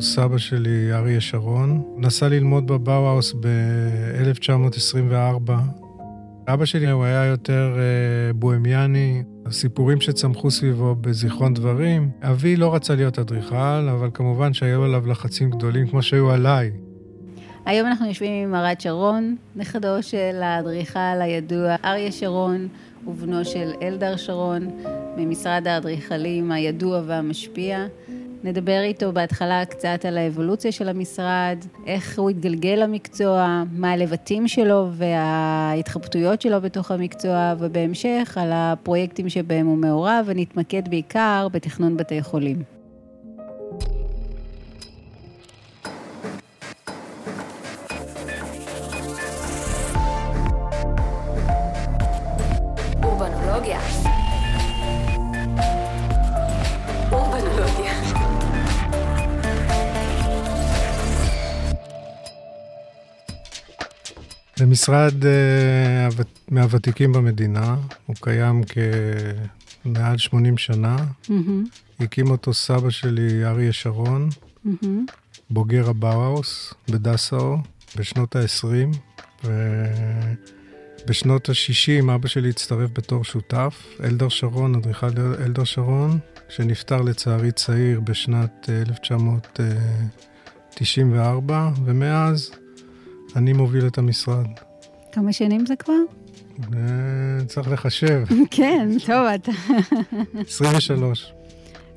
סבא שלי, אריה שרון, הוא נסע ללמוד בבאוהאוס ב-1924. אבא שלי הוא היה יותר אה, בוהמיאני, הסיפורים שצמחו סביבו בזיכרון דברים. אבי לא רצה להיות אדריכל, אבל כמובן שהיו עליו לחצים גדולים כמו שהיו עליי. היום אנחנו יושבים עם ארד שרון, נכדו של האדריכל הידוע אריה שרון ובנו של אלדר שרון, ממשרד האדריכלים הידוע והמשפיע. נדבר איתו בהתחלה קצת על האבולוציה של המשרד, איך הוא התגלגל למקצוע, מה הלבטים שלו וההתחבטויות שלו בתוך המקצוע, ובהמשך על הפרויקטים שבהם הוא מעורב, ונתמקד בעיקר בתכנון בתי חולים. זה משרד uh, מהוותיקים במדינה, הוא קיים כמעל 80 שנה. הקים אותו סבא שלי, אריה שרון. בוגר הבאוהאוס בדסאו בשנות ה-20, ובשנות ה-60 אבא שלי הצטרף בתור שותף, אלדר שרון, אדריכל אלדר שרון, שנפטר לצערי צעיר בשנת 1994, אה, ומאז אני מוביל את המשרד. כמה שנים זה כבר? צריך לחשב. כן, טוב, אתה... 23.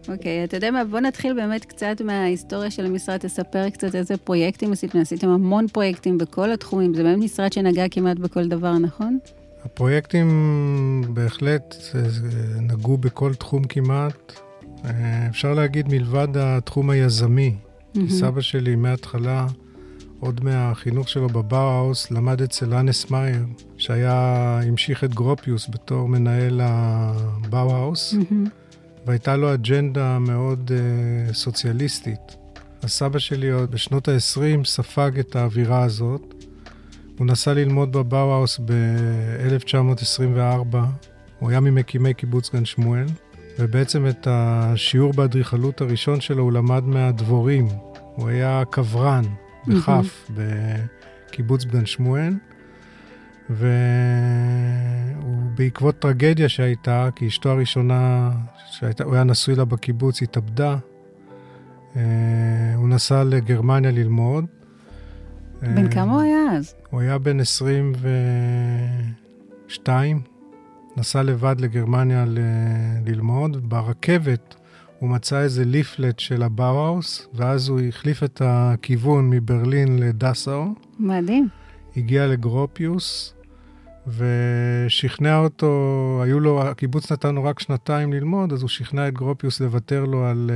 אוקיי, אתה יודע מה, בוא נתחיל באמת קצת מההיסטוריה של המשרד, תספר קצת איזה פרויקטים עשיתם, עשיתם המון פרויקטים בכל התחומים, זה באמת משרד שנגע כמעט בכל דבר, נכון? הפרויקטים בהחלט נגעו בכל תחום כמעט. אה, אפשר להגיד מלבד התחום היזמי. Mm-hmm. סבא שלי מההתחלה עוד מהחינוך שלו בבאוהאוס, למד אצל אנס מאייר, שהיה, המשיך את גרופיוס בתור מנהל הבאוהאוס, mm-hmm. והייתה לו אג'נדה מאוד uh, סוציאליסטית. הסבא שלי עוד בשנות ה-20 ספג את האווירה הזאת. הוא נסע ללמוד בבאוהאוס ב-1924, הוא היה ממקימי קיבוץ גן שמואל, ובעצם את השיעור באדריכלות הראשון שלו הוא למד מהדבורים. הוא היה קברן. בכף, בקיבוץ בן שמואל, והוא בעקבות טרגדיה שהייתה, כי אשתו הראשונה, שהוא היה נשוי לה בקיבוץ, התאבדה. אה, הוא נסע לגרמניה ללמוד. בן אה, כמה הוא היה אז? הוא היה בן 22, נסע לבד לגרמניה ל- ללמוד. ברכבת הוא מצא איזה leaflet של הבאוהאוס, ואז הוא החליף את הכיוון מברלין לדסאו. מדהים. הגיע לגרופיוס, ושכנע אותו, היו לו, הקיבוץ נתן לו רק שנתיים ללמוד, אז הוא שכנע את גרופיוס לוותר לו על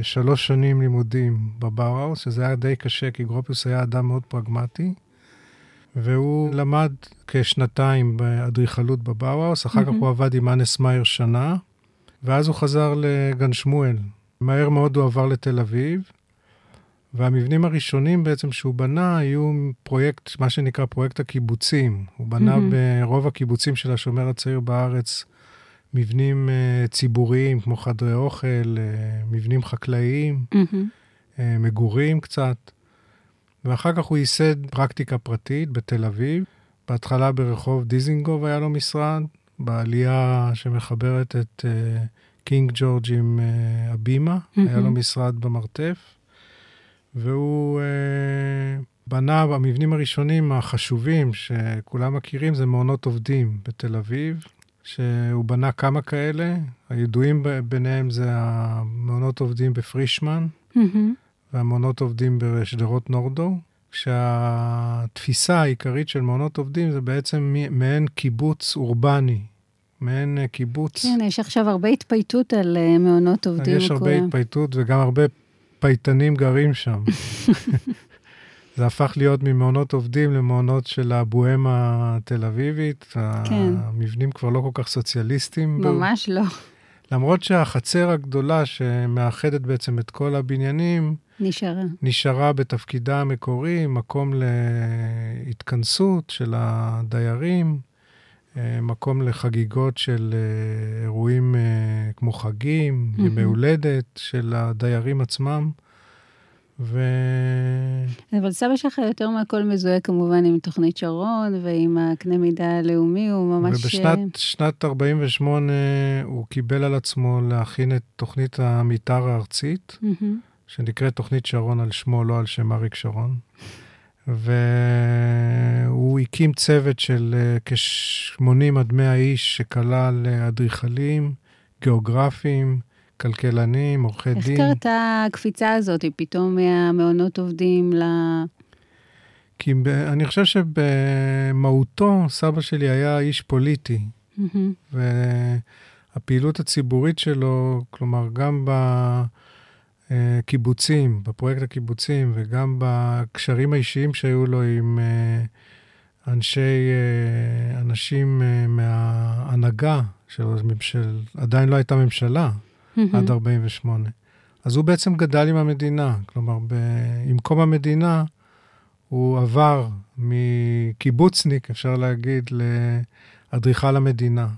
uh, שלוש שנים לימודים בבאוהאוס, שזה היה די קשה, כי גרופיוס היה אדם מאוד פרגמטי. והוא למד כשנתיים באדריכלות בבאוהאוס, אחר mm-hmm. כך הוא עבד עם אנס מאייר שנה, ואז הוא חזר לגן שמואל. מהר מאוד הוא עבר לתל אביב, והמבנים הראשונים בעצם שהוא בנה היו פרויקט, מה שנקרא פרויקט הקיבוצים. הוא בנה mm-hmm. ברוב הקיבוצים של השומר הצעיר בארץ מבנים uh, ציבוריים, כמו חדרי אוכל, uh, מבנים חקלאיים, mm-hmm. uh, מגורים קצת. ואחר כך הוא ייסד פרקטיקה פרטית בתל אביב. בהתחלה ברחוב דיזינגוף היה לו משרד, בעלייה שמחברת את uh, קינג ג'ורג' עם uh, הבימה, mm-hmm. היה לו משרד במרתף, והוא uh, בנה במבנים הראשונים החשובים, שכולם מכירים, זה מעונות עובדים בתל אביב, שהוא בנה כמה כאלה, הידועים ביניהם זה המעונות עובדים בפרישמן, mm-hmm. והמעונות עובדים בשדרות נורדו. כשהתפיסה העיקרית של מעונות עובדים זה בעצם מעין קיבוץ אורבני, מעין אה, קיבוץ. כן, יש עכשיו הרבה התפייטות על אה, מעונות עובדים. יש הרבה התפייטות וגם הרבה פייטנים גרים שם. זה הפך להיות ממעונות עובדים למעונות של הבוהמה התל אביבית. כן. המבנים כבר לא כל כך סוציאליסטיים. ממש לא. למרות שהחצר הגדולה שמאחדת בעצם את כל הבניינים, נשארה. נשארה בתפקידה המקורי, מקום להתכנסות של הדיירים. אה, מקום לחגיגות של אה, אירועים אה, כמו חגים, mm-hmm. ימי הולדת של הדיירים עצמם. ו... אבל סבא שלך יותר מהכל מזוהה כמובן עם תוכנית שרון ועם הקנה מידה הלאומי, הוא ממש... ובשנת שנת 48 הוא קיבל על עצמו להכין את תוכנית המתאר הארצית, מהמם. שנקראת תוכנית שרון על שמו, לא על שם אריק שרון. והוא הקים צוות של אה, כ-80 עד 100 איש, שכלל אה, אדריכלים, גיאוגרפים, כלכלנים, עורכי איך דין. קרתה הקפיצה הזאת, פתאום מהמעונות עובדים ל... כי ב- אני חושב שבמהותו, סבא שלי היה איש פוליטי, מהמם. והפעילות הציבורית שלו, כלומר, גם בקיבוצים, בפרויקט הקיבוצים, וגם בקשרים האישיים שהיו לו עם אה, אנשי, אה, אנשים אה, מההנהגה, של, של, עדיין לא הייתה ממשלה, עד 48. אז הוא בעצם גדל עם המדינה, כלומר, ב, עם קום המדינה, הוא עבר מקיבוצניק, אפשר להגיד, לאדריכל המדינה.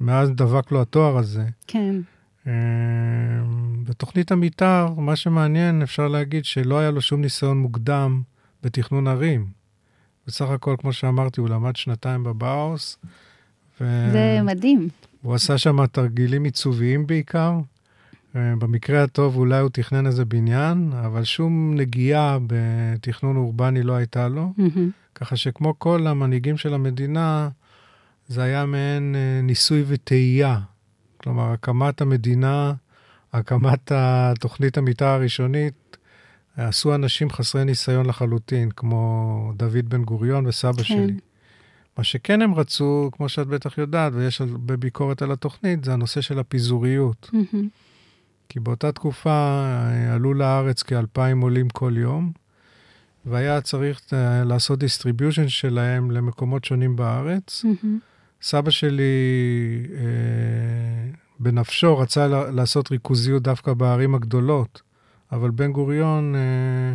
מאז דבק לו התואר הזה. כן. בתוכנית המתאר, מה שמעניין, אפשר להגיד שלא היה לו שום ניסיון מוקדם בתכנון ערים. בסך הכל, כמו שאמרתי, הוא למד שנתיים בבאוס. ו... זה מדהים. הוא עשה שם תרגילים עיצוביים בעיקר. אה, במקרה הטוב אולי הוא תכנן איזה בניין, אבל שום נגיעה בתכנון אורבני לא הייתה לו. מהמם. ככה שכמו כל המנהיגים של המדינה, זה היה מעין אה, ניסוי וטעייה. כלומר, הקמת המדינה, הקמת התוכנית המתאר הראשונית, עשו אנשים חסרי ניסיון לחלוטין, כמו דוד בן גוריון וסבא כן. שלי. מה שכן הם רצו, כמו שאת בטח יודעת, ויש הרבה ביקורת על התוכנית, זה הנושא של הפיזוריות. Mm-hmm. כי באותה תקופה אה, עלו לארץ כאלפיים עולים כל יום, והיה צריך אה, לעשות distribution שלהם למקומות שונים בארץ. Mm-hmm. סבא שלי, אה, בנפשו, רצה לעשות ריכוזיות דווקא בערים הגדולות, אבל בן גוריון, אה,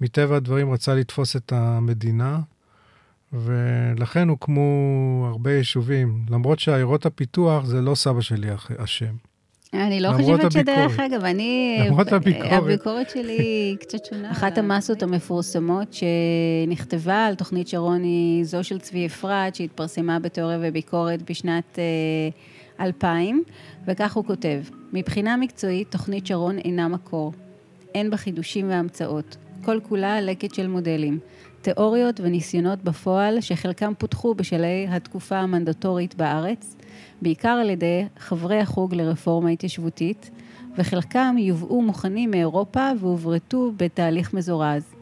מטבע הדברים, רצה לתפוס את המדינה, ולכן הוקמו הרבה יישובים. למרות שעיירות הפיתוח זה לא סבא שלי אשם. אני לא חושבת שדרך. אגב, אני... למרות הביקורת. הביקורת שלי היא קצת שונה. אחת המסות המפורסמות שנכתבה על תוכנית שרון היא זו של צבי אפרת, שהתפרסמה בתיאוריה וביקורת בשנת אה, 2000, וכך הוא כותב: מבחינה מקצועית, תוכנית שרון אינה מקור. אין בה חידושים והמצאות. כל כולה לקט של מודלים. תיאוריות וניסיונות בפועל שחלקם פותחו בשלהי התקופה המנדטורית בארץ, בעיקר על ידי חברי החוג לרפורמה התיישבותית, וחלקם יובאו מוכנים מאירופה והוברטו בתהליך מזורז.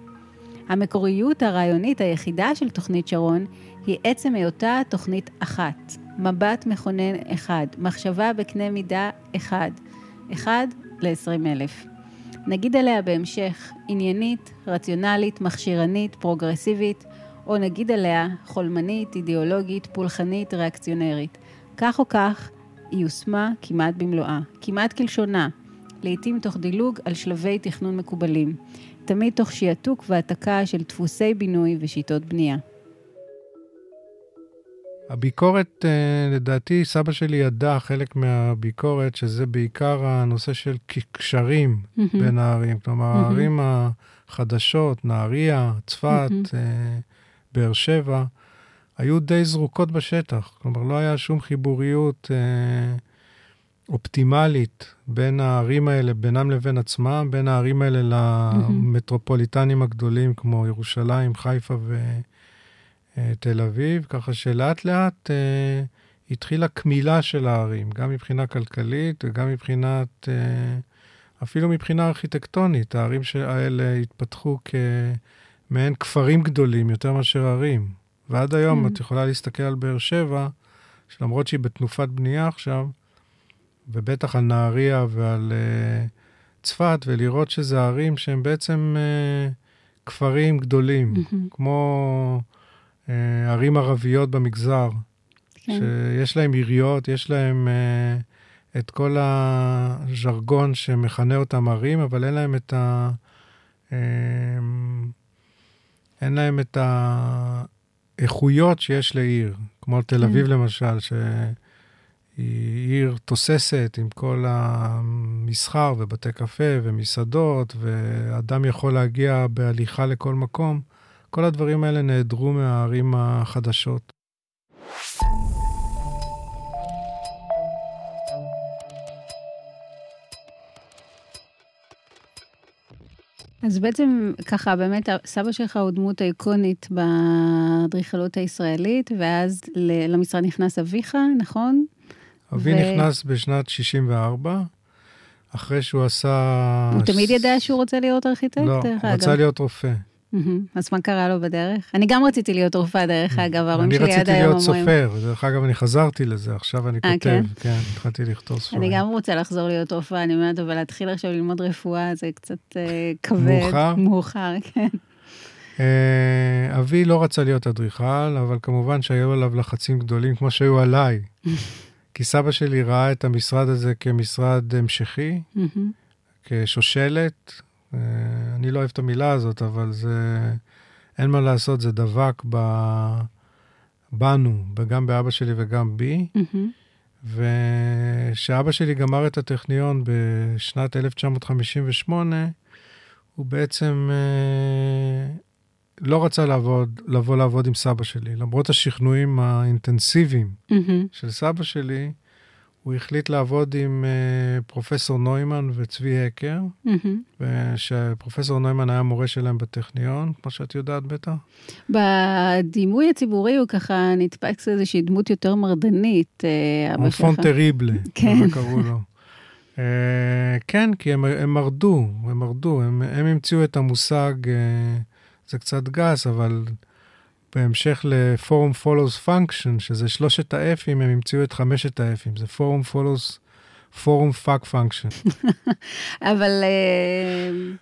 המקוריות הרעיונית היחידה של תוכנית שרון היא עצם היותה תוכנית אחת, מבט מכונן אחד, מחשבה בקנה מידה אחד, אחד ל-20 אלף. נגיד עליה בהמשך עניינית, רציונלית, מכשירנית, פרוגרסיבית, או נגיד עליה חולמנית, אידיאולוגית, פולחנית, ריאקציונרית. כך או כך, היא יושמה כמעט במלואה, כמעט כלשונה, לעתים תוך דילוג על שלבי תכנון מקובלים, תמיד תוך שיעתוק והעתקה של דפוסי בינוי ושיטות בנייה. הביקורת, אה, לדעתי, סבא שלי ידע חלק מהביקורת, שזה בעיקר הנושא של קשרים בין הערים. כלומר, מהמם. הערים החדשות, נהריה, צפת. אה, באר שבע, היו די זרוקות בשטח. כלומר, לא היה שום חיבוריות אה, אופטימלית בין הערים האלה, בינם לבין עצמם, בין הערים האלה למטרופוליטנים הגדולים כמו ירושלים, חיפה ותל אביב, ככה שלאט לאט אה, התחילה קמילה של הערים, גם מבחינה כלכלית וגם מבחינת, אה, אפילו מבחינה ארכיטקטונית. הערים האלה התפתחו כמעין כפרים גדולים יותר מאשר ערים. ועד היום כן. את יכולה להסתכל על באר שבע, שלמרות שהיא בתנופת בנייה עכשיו, ובטח על נהריה ועל uh, צפת, ולראות שזה ערים שהם בעצם uh, כפרים גדולים, מהמם. כמו ערים ערביות במגזר, כן. שיש להם עיריות, יש להם uh, את כל הז'רגון שמכנה אותם ערים, אבל אין להם את ה... um, אין להם את האיכויות שיש לעיר, כמו תל כן. אביב למשל, היא עיר תוססת עם כל המסחר ובתי קפה ומסעדות, ואדם יכול להגיע בהליכה לכל מקום. כל הדברים האלה נעדרו מהערים החדשות. אז בעצם ככה, באמת, סבא שלך הוא דמות איקונית באדריכלות הישראלית, ואז למשרד נכנס אביך, נכון? אבי ו... נכנס בשנת 64, אחרי שהוא עשה... הוא תמיד ידע שהוא רוצה להיות ארכיטקט? לא, הוא רצה להיות רופא. אז מה קרה לו בדרך? אני גם רציתי להיות רופאה, דרך אגב, ההורים שלי עד היום אומרים... אני רציתי להיות סופר, דרך אגב, אני חזרתי לזה, עכשיו אני כותב, כן, כן התחלתי לכתוב ספרים. אני גם רוצה לחזור להיות רופאה, אני אומרת, אבל להתחיל עכשיו ללמוד רפואה זה קצת כבד. מאוחר? מאוחר, כן. אבי לא רצה להיות אדריכל, אבל כמובן שהיו עליו לחצים גדולים, כמו שהיו עליי. כי סבא שלי ראה את המשרד הזה כמשרד המשכי, כשושלת, אה, אני לא אוהב את המילה הזאת, אבל זה, אין מה לעשות, זה דבק ב, בנו, וגם באבא שלי וגם בי. Mm-hmm. וכשאבא שלי גמר את הטכניון בשנת 1958, הוא בעצם אה, לא רצה לעבוד, לבוא לעבוד עם סבא שלי. למרות השכנועים האינטנסיביים mm-hmm. של סבא שלי, הוא החליט לעבוד עם uh, פרופסור נוימן וצבי הקר, mm-hmm. ושפרופסור נוימן היה מורה שלהם בטכניון, כמו שאת יודעת בטח. בדימוי הציבורי הוא ככה נתפס איזושהי דמות יותר מרדנית. אנפון טריבלה, כן. קראו לו. Uh, כן, כי הם, הם מרדו, הם מרדו, הם, הם המציאו את המושג, uh, זה קצת גס, אבל בהמשך לפורום follows function, שזה שלושת ה-F'ים, הם המציאו את חמשת ה-F'ים, זה פורום follows, פורום fuck function. אבל uh,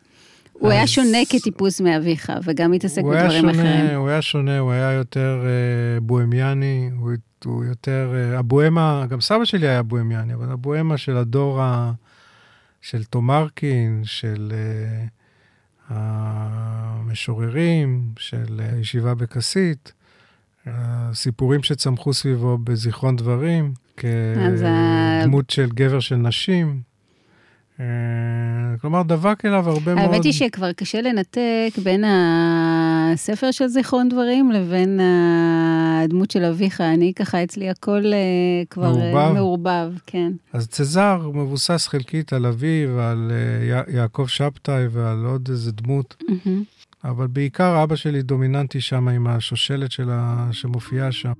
הוא היה שונה כטיפוס מאביך, וגם התעסק בדברים אחרים. הוא היה שונה, הוא היה יותר uh, בוהמיאני, הוא, הוא יותר, uh, הבוהמה, גם סבא שלי היה בוהמיאני, אבל הבוהמה של הדור ה... של תומרקין, של... Uh, המשוררים של הישיבה בכסית, הסיפורים שצמחו סביבו בזיכרון דברים, כדמות של גבר של נשים. אה, כלומר, דבק אליו הרבה מאוד... האמת היא שכבר קשה לנתק בין הספר של זיכרון דברים לבין הדמות של אביך. אני ככה, אצלי הכל אה, כבר אה, מעורבב, מעורבב כן. אז צזר מבוסס חלקית על אבי ועל יעקב שבתאי ועל עוד איזה דמות. אבל בעיקר אבא שלי דומיננטי שם עם השושלת שלה שמופיעה שם.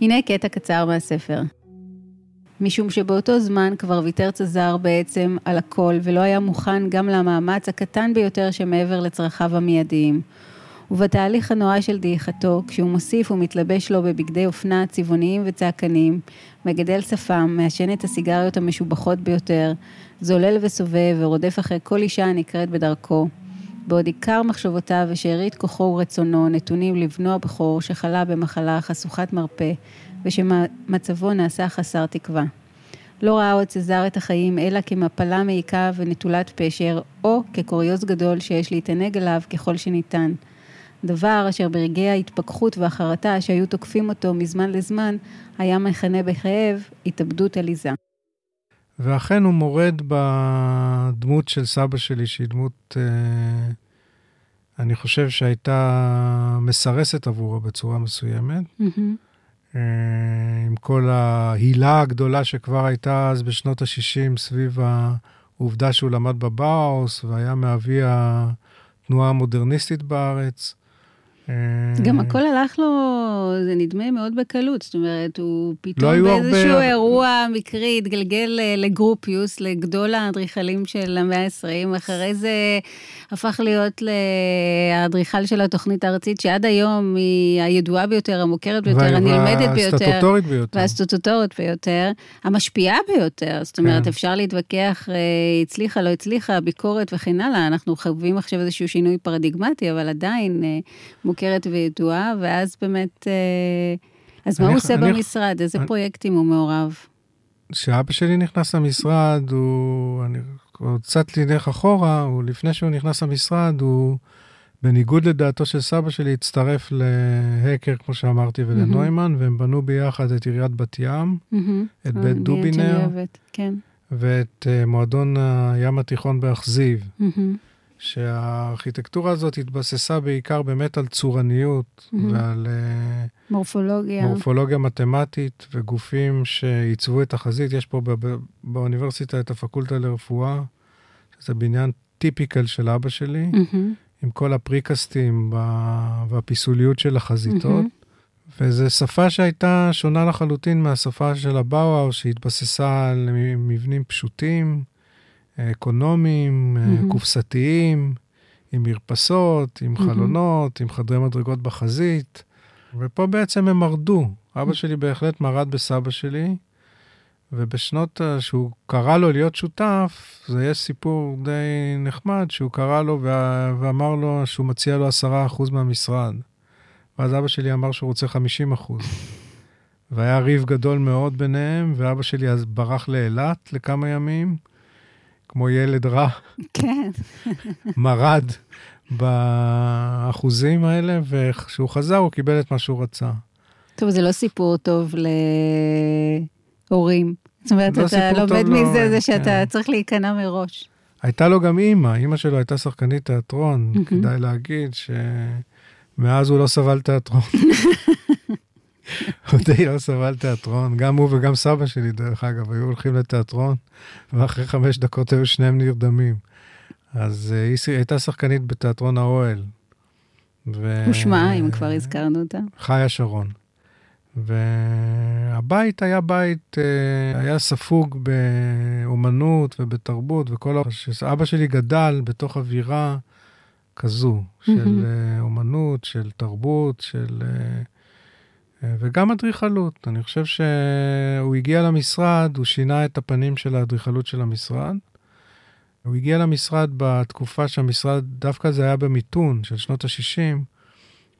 הנה קטע קצר מהספר. משום שבאותו זמן כבר ויתר צזר בעצם על הכל ולא היה מוכן גם למאמץ הקטן ביותר שמעבר לצרכיו המיידיים. ובתהליך הנורא של דעיכתו, כשהוא מוסיף ומתלבש לו בבגדי אופנה צבעוניים וצעקניים, מגדל שפם, מעשן את הסיגריות המשובחות ביותר, זולל וסובב ורודף אחרי כל אישה הנקראת בדרכו. בעוד עיקר מחשבותיו ושארית כוחו ורצונו נתונים לבנו הבכור שחלה במחלה חשוכת מרפא, ושמצבו נעשה חסר תקווה. לא ראה עוד צזר את החיים אלא כמפלה מעיקה ונטולת פשר, או כקוריוז גדול שיש להתענג עליו ככל שניתן. דבר אשר ברגעי ההתפכחות והחרטה שהיו תוקפים אותו מזמן לזמן, היה מכנה בכאב התאבדות עליזה. ואכן הוא מורד בדמות של סבא שלי, שהיא דמות, אה, אני חושב שהייתה מסרסת עבורו בצורה מסוימת. Mm-hmm. אה, עם כל ההילה הגדולה שכבר הייתה אז בשנות ה-60 סביב העובדה שהוא למד בבאוס והיה מאבי התנועה המודרניסטית בארץ. גם הכל הלך לו, זה נדמה מאוד בקלות, זאת אומרת, הוא פתאום לא באיזשהו הרבה... אירוע מקרי התגלגל לגרופיוס, לגדול האדריכלים של המאה ה-20, אחרי זה הפך להיות לאדריכל של התוכנית הארצית, שעד היום היא הידועה ביותר, המוכרת ביותר, הנלמדת ביותר. והסטטוטורית ביותר. והסטטוטורית ביותר, המשפיעה ביותר, זאת אומרת, כן. אפשר להתווכח, אה, הצליחה, לא הצליחה, ביקורת וכן הלאה, אנחנו חווים עכשיו איזשהו שינוי פרדיגמטי, אבל עדיין אה, מוכרת וידועה, ואז באמת, אה, אז מה הוא עושה אני, במשרד? איזה אני, פרויקטים הוא מעורב? כשאבא שלי נכנס למשרד, הוא, אני קצת נלך אחורה, הוא, לפני שהוא נכנס למשרד, הוא בניגוד לדעתו של סבא שלי, הצטרף להקר, כמו שאמרתי, ולנוימן, והם בנו ביחד את עיריית בת ים, את בית דובינר, כן. ואת uh, מועדון הים התיכון באכזיב. שהארכיטקטורה הזאת התבססה בעיקר באמת על צורניות mm-hmm. ועל מורפולוגיה. מורפולוגיה מתמטית וגופים שעיצבו את החזית. יש פה באוניברסיטה את הפקולטה לרפואה, שזה בניין טיפיקל של אבא שלי, mm-hmm. עם כל הפריקסטים והפיסוליות של החזיתות. Mm-hmm. וזו שפה שהייתה שונה לחלוטין מהשפה של הבאואר, שהתבססה על מבנים פשוטים, אקונומיים, mm-hmm. קופסתיים, עם מרפסות, עם mm-hmm. חלונות, עם חדרי מדרגות בחזית. ופה בעצם הם מרדו. אבא. שלי בהחלט מרד בסבא שלי, ובשנות שהוא קרא לו להיות שותף, זה יש סיפור די נחמד, שהוא קרא לו ואמר לו שהוא מציע לו 10% מהמשרד. ואז אבא שלי אמר שהוא רוצה 50%. והיה ריב גדול מאוד ביניהם, ואבא שלי אז ברח לאילת לכמה ימים, כמו ילד רע. כן. מרד באחוזים האלה, וכשהוא חזר הוא קיבל את מה שהוא רצה. טוב, זה לא סיפור טוב להורים. זאת אומרת, לא אתה לומד מזה, זה שאתה כן. צריך להיכנע מראש. הייתה לו גם אימא, אימא שלו הייתה שחקנית תיאטרון, mm-hmm. כדאי להגיד שמאז הוא לא סבל תיאטרון. די לא סבל תיאטרון, גם הוא וגם סבא שלי, דרך אגב, היו הולכים לתיאטרון, ואחרי חמש דקות היו שניהם נרדמים. אז uh, היא הייתה שחקנית בתיאטרון האוהל. ו... ושמה, אם כבר הזכרנו אותה? חיה שרון. והבית היה בית, uh, היה ספוג באומנות ובתרבות וכל ה... אבא שלי גדל בתוך אווירה כזו, של uh, אומנות, של תרבות, של... Uh, וגם אדריכלות. אני חושב שהוא הגיע למשרד, הוא שינה את הפנים של האדריכלות של המשרד. הוא הגיע למשרד בתקופה שהמשרד, דווקא זה היה במיתון של שנות ה-60,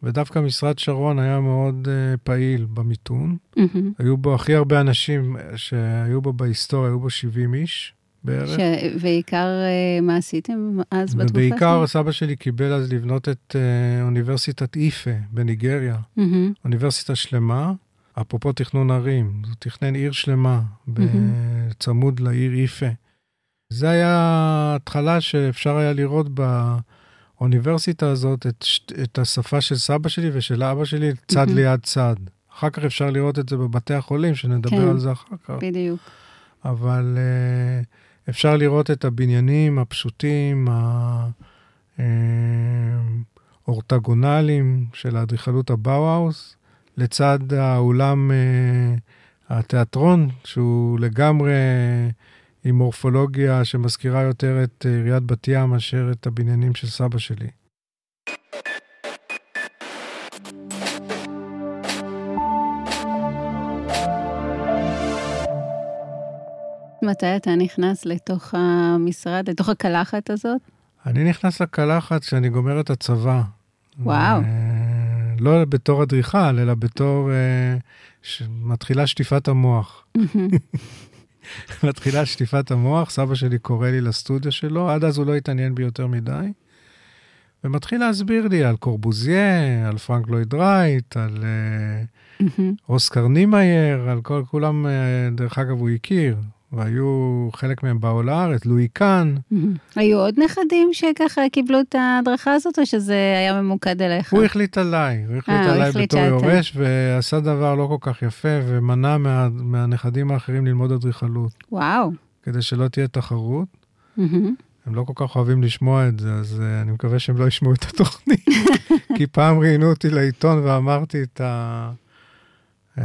ודווקא משרד שרון היה מאוד uh, פעיל במיתון. Mm-hmm. היו בו הכי הרבה אנשים שהיו בו בהיסטוריה, היו בו 70 איש בערך. ש... ועיקר, uh, מה עשיתם אז בתקופה? ובעיקר סבא שלי קיבל אז לבנות את uh, אוניברסיטת איפה בניגריה. Mm-hmm. אוניברסיטה שלמה, אפרופו תכנון ערים, הוא תכנן עיר שלמה, בצמוד. לעיר איפה. זה היה התחלה שאפשר היה לראות באוניברסיטה הזאת את, את השפה של סבא שלי ושל אבא שלי צד mm-hmm. ליד צד. אחר כך אפשר לראות את זה בבתי החולים, שנדבר כן, על זה אחר כך. בדיוק. אבל uh, אפשר לראות את הבניינים הפשוטים, האורטגונליים אה, של האדריכלות הבאוהאוס, לצד האולם, uh, התיאטרון, שהוא לגמרי... עם מורפולוגיה שמזכירה יותר את אה, עיריית בת ים מאשר את הבניינים של סבא שלי. מתי אתה נכנס לתוך המשרד, לתוך הקלחת הזאת? אני נכנס לקלחת כשאני גומר את הצבא. וואו. ו... לא בתור אדריכל, אלא בתור... uh, ש... מתחילה שטיפת המוח. מתחילה שטיפת המוח, סבא שלי קורא לי לסטודיו שלו, עד אז הוא לא התעניין בי יותר מדי. ומתחיל להסביר לי על קורבוזיה, על פרנק לויד רייט, על mm-hmm. אוסקר נימייר, על כל, כולם, אה, דרך אגב, הוא הכיר. והיו, חלק מהם באו לארץ, לואי קאן. היו עוד נכדים שככה קיבלו את ההדרכה הזאת, או שזה היה ממוקד אליך? הוא החליט עליי, הוא החליט אה, אה, עליי בתור יורש, ועשה דבר לא כל כך יפה, ומנע מה, מהנכדים האחרים ללמוד אדריכלות. וואו. כדי שלא תהיה תחרות. הם לא כל כך אוהבים לשמוע את זה, אז uh, אני מקווה שהם לא ישמעו את התוכנית. כי פעם ראיינו אותי לעיתון ואמרתי את ה...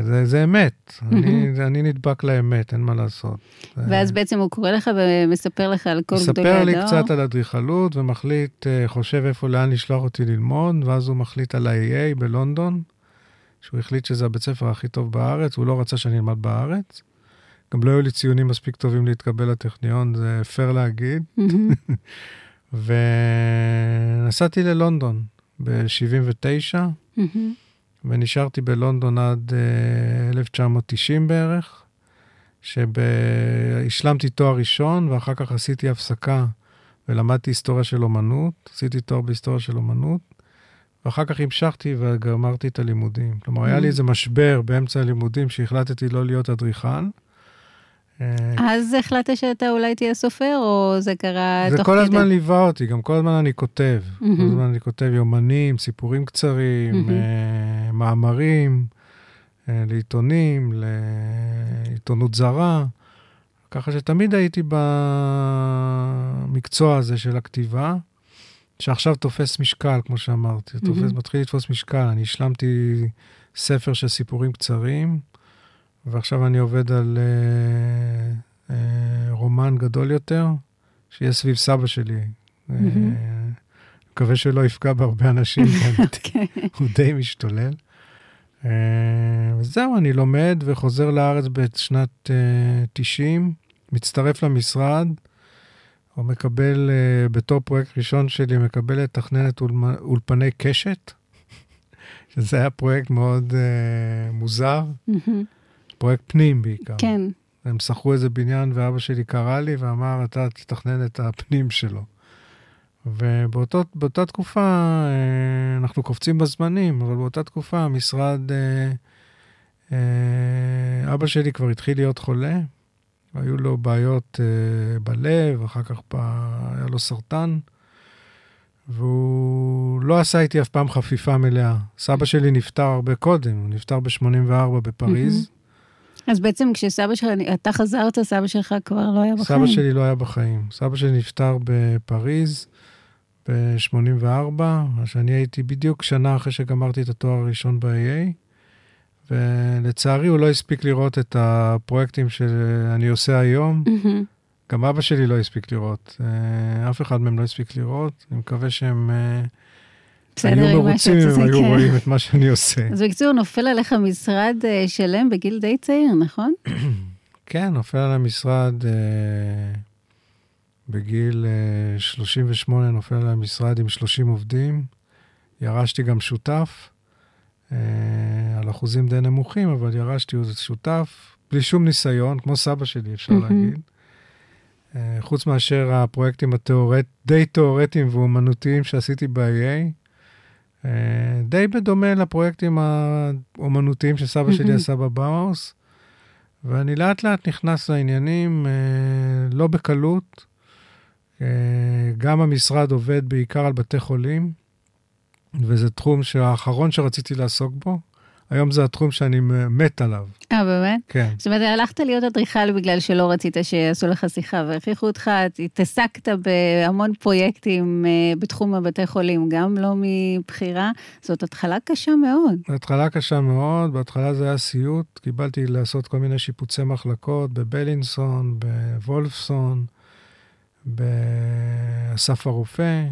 זה, זה אמת, אני, אני נדבק לאמת, אין מה לעשות. ואז בעצם הוא קורא לך ומספר לך על כל גדולי הדור? מספר לי קצת על אדריכלות ומחליט, אה, חושב איפה, לאן לשלוח אותי ללמוד, ואז הוא מחליט על ה-AA בלונדון, שהוא החליט שזה הבית ספר הכי טוב בארץ, הוא לא רצה שאני אלמד בארץ. גם לא היו לי ציונים מספיק טובים להתקבל לטכניון, זה פייר להגיד. ונסעתי ללונדון ב-79. ונשארתי בלונדון עד uh, אה, 1990 בערך, שהשלמתי תואר ראשון, ואחר כך עשיתי הפסקה ולמדתי היסטוריה של אומנות, עשיתי תואר בהיסטוריה של אומנות, ואחר כך המשכתי וגמרתי את הלימודים. כלומר, היה לי איזה משבר באמצע הלימודים שהחלטתי לא להיות אדריכל. אה, אז החלטת שאתה אולי תהיה סופר, או זה קרה זה תוך כל כדי? הזמן ליווה אותי, גם כל הזמן אני כותב. כל. הזמן אני כותב יומנים, סיפורים קצרים. אה, מאמרים אה, לעיתונים, לעיתונות זרה. ככה שתמיד הייתי במקצוע הזה של הכתיבה, שעכשיו תופס משקל, כמו שאמרתי. תופס. מתחיל לתפוס משקל. אני השלמתי ספר של סיפורים קצרים, ועכשיו אני עובד על אה, אה, רומן גדול יותר, שיהיה סביב סבא שלי. מהמם. אה, מקווה שלא יפגע בהרבה אנשים, כי אוקיי. הוא די משתולל. אה, וזהו, אני לומד וחוזר לארץ בשנת אה, 90, מצטרף למשרד, או מקבל, אה, בתור פרויקט ראשון שלי, מקבל אולמ- אולפני קשת, שזה היה פרויקט מאוד אה, מוזר, מהמם. פרויקט פנים בעיקר. כן. הם שכרו איזה בניין, ואבא שלי קרא לי ואמר, אתה תתכנן את הפנים שלו. ובאותה תקופה, אה, אנחנו קופצים בזמנים, אבל באותה תקופה המשרד, אה, אה, אבא שלי כבר התחיל להיות חולה, היו לו בעיות בלב, אחר כך היה לו סרטן, והוא לא עשה איתי אף פעם חפיפה מלאה. סבא שלי נפטר הרבה קודם, הוא נפטר ב-84 בפריז. אז בעצם כשסבא שלך, אתה חזרת, סבא שלך כבר לא היה בחיים. סבא שלי לא היה בחיים. סבא שלי נפטר בפריז ב-84, אז שאני הייתי בדיוק שנה אחרי שגמרתי את התואר הראשון ב-AA, ולצערי הוא לא הספיק לראות את הפרויקטים שאני עושה היום. גם אבא שלי לא הספיק לראות. אה, אף אחד מהם לא הספיק לראות. אני מקווה שהם אה, בסדר היו מרוצים אם היו כן. רואים את מה שאני עושה. אז בקיצור, נופל עליך משרד אה, שלם בגיל די צעיר, נכון? כן, נופל על המשרד אה, בגיל אה, 38, נופל על המשרד עם 30 עובדים. ירשתי גם שותף, אה, על אחוזים די נמוכים, אבל ירשתי עוד שותף, בלי שום ניסיון, כמו סבא שלי, אפשר. להגיד. אה, חוץ מאשר הפרויקטים התיאורט, די תיאורטיים ואומנותיים שעשיתי ב-IA, אה, די בדומה לפרויקטים האומנותיים שסבא שלי. עשה בבאוס. ואני לאט לאט נכנס לעניינים, אה, לא בקלות. אה, גם המשרד עובד בעיקר על בתי חולים, וזה תחום שהאחרון שרציתי לעסוק בו. היום זה התחום שאני מת עליו, אה, באמת? כן. זאת אומרת, הלכת להיות אדריכל בגלל שלא רצית שיעשו לך שיחה והכריחו אותך, התעסקת בהמון פרויקטים אה, בתחום הבתי חולים, גם לא מבחירה. זאת התחלה קשה מאוד. התחלה קשה מאוד, בהתחלה זה היה סיוט, קיבלתי לעשות כל מיני שיפוצי מחלקות בבלינסון, בוולפסון, באסף הרופא,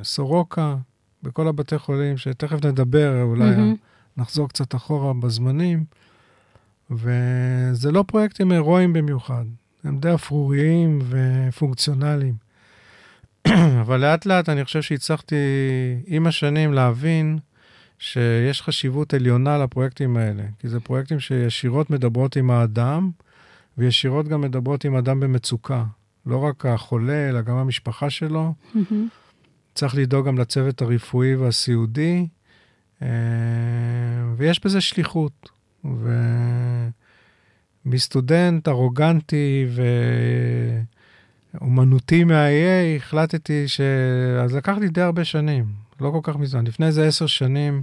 בסורוקה, בכל הבתי חולים, שתכף נדבר, אולי מהמם. נחזור קצת אחורה בזמנים. וזה לא פרויקטים הירואיים במיוחד, הם די אפרוריים ופונקציונליים. אבל לאט לאט אני חושב שהצלחתי עם השנים להבין שיש חשיבות עליונה לפרויקטים האלה, כי זה פרויקטים שישירות מדברות עם האדם, וישירות גם מדברות עם אדם במצוקה. לא רק החולה, אלא גם המשפחה שלו. מהמם. צריך לדאוג גם לצוות הרפואי והסיעודי, אה, ויש בזה שליחות. ומסטודנט ארוגנטי ואומנותי מה-IA החלטתי ש... אז לקח לי די הרבה שנים, לא כל כך מזמן. לפני איזה עשר שנים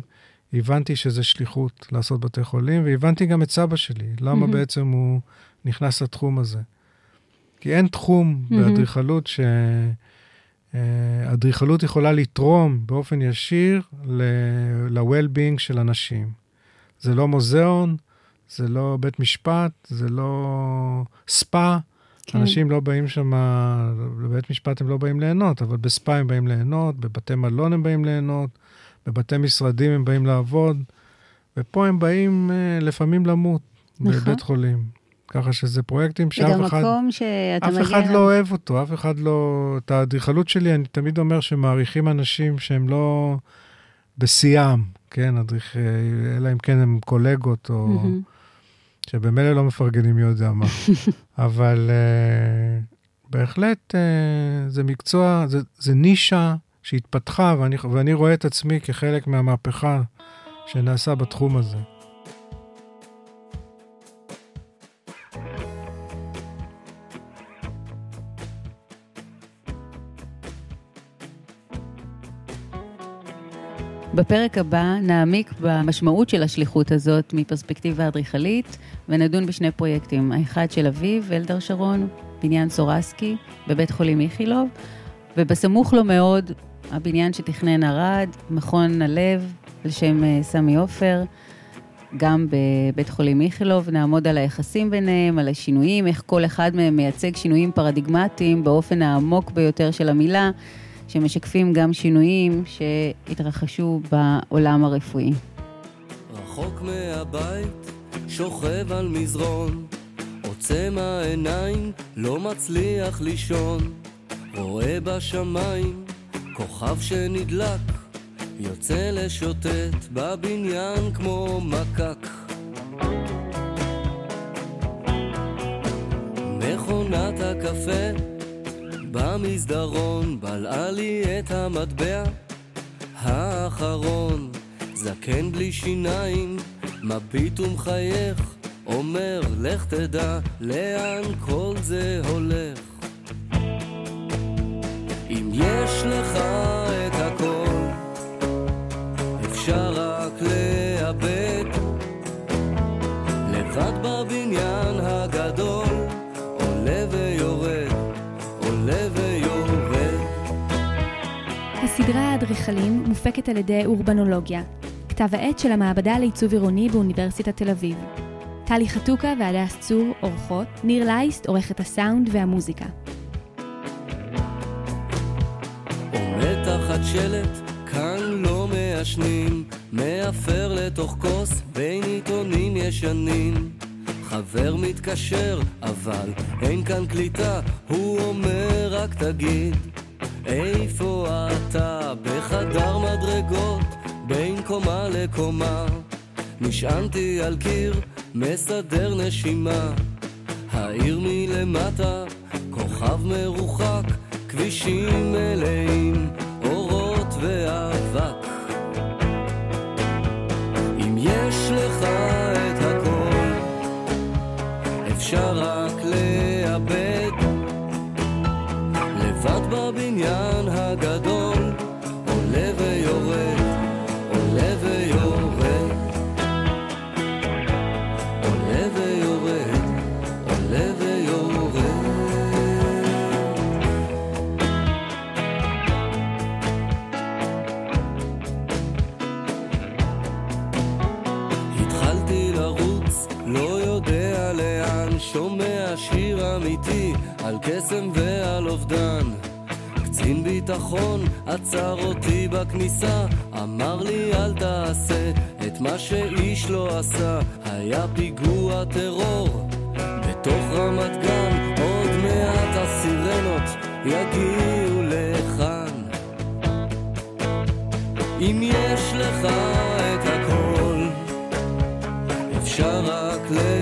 הבנתי שזה שליחות לעשות בתי חולים, והבנתי גם את סבא שלי, למה מהמם. בעצם הוא נכנס לתחום הזה. כי אין תחום מהמם. באדריכלות ש... אה, אדריכלות יכולה לתרום באופן ישיר ל-well-being של אנשים. זה לא מוזיאון, זה לא בית משפט, זה לא ספא. כן. אנשים לא באים שם, לבית משפט הם לא באים ליהנות, אבל בספא הם באים ליהנות, בבתי מלון הם באים ליהנות, בבתי משרדים הם באים לעבוד, ופה הם באים אה, לפעמים למות נכון. בבית חולים. ככה שזה פרויקטים זה גם שאף אחד... מקום שאתה אף מגיע... אחד אליו. לא אוהב אותו, אף אחד לא... את האדריכלות שלי, אני תמיד אומר שמעריכים אנשים שהם לא בשיאם, כן, אדריכ... אלא אם כן הם קולגות, או. שבמילא לא מפרגנים מי יודע מה. אבל uh, בהחלט אה, זה מקצוע, זה, זה נישה שהתפתחה, ואני, ואני רואה את עצמי כחלק מהמהפכה שנעשה בתחום הזה. בפרק הבא נעמיק במשמעות של השליחות הזאת מפרספקטיבה אדריכלית, ונדון בשני פרויקטים, האחד של אביו, אלדר שרון, בניין סורסקי, בבית חולים איכילוב, ובסמוך לו מאוד, הבניין שתכנן ערד, מכון הלב, על שם אה, סמי עופר, גם בבית חולים איכילוב, נעמוד על היחסים ביניהם, על השינויים, איך כל אחד מהם מייצג שינויים פרדיגמטיים באופן העמוק ביותר של המילה. שמשקפים גם שינויים שהתרחשו בעולם הרפואי. רחוק מהבית, שוכב על מזרון, עוצם העיניים, לא מצליח לישון, רואה בשמיים כוכב שנדלק, יוצא לשוטט בבניין כמו מקק. מכונת הקפה במסדרון בלעה לי את המטבע האחרון. זקן בלי שיניים, מביט ומחייך אומר לך תדע לאן כל זה הולך האדריכלים מופקת על ידי אורבנולוגיה, כתב העת של המעבדה לעיצוב עירוני באוניברסיטת תל אביב. טלי חתוקה והדס צור עורכות, ניר לייסט עורכת הסאונד והמוזיקה. עומד תחת שלט, כאן לא מעשנים, מאפר לתוך כוס בין עיתונים ישנים. חבר מתקשר, אבל אין כאן קליטה, הוא אומר רק תגיד איפה אתה? בחדר מדרגות, בין קומה לקומה. נשענתי על קיר, מסדר נשימה. העיר מלמטה, כוכב מרוחק, כבישים מלאים, אורות ואבק. אם יש לך את הכל, אפשר בבניין הגדול, עולה ויורד, עולה ויורד. עולה ויורד, עולה ויורד. התחלתי לרוץ, לא יודע לאן, שומע שיר אמיתי על קסם ועל אובדן. קצין ביטחון עצר אותי בכניסה, אמר לי אל תעשה את מה שאיש לא עשה. היה פיגוע טרור בתוך רמת גן, עוד מעט הסירנות יגיעו לכאן. אם יש לך את הכל, אפשר רק לאבד.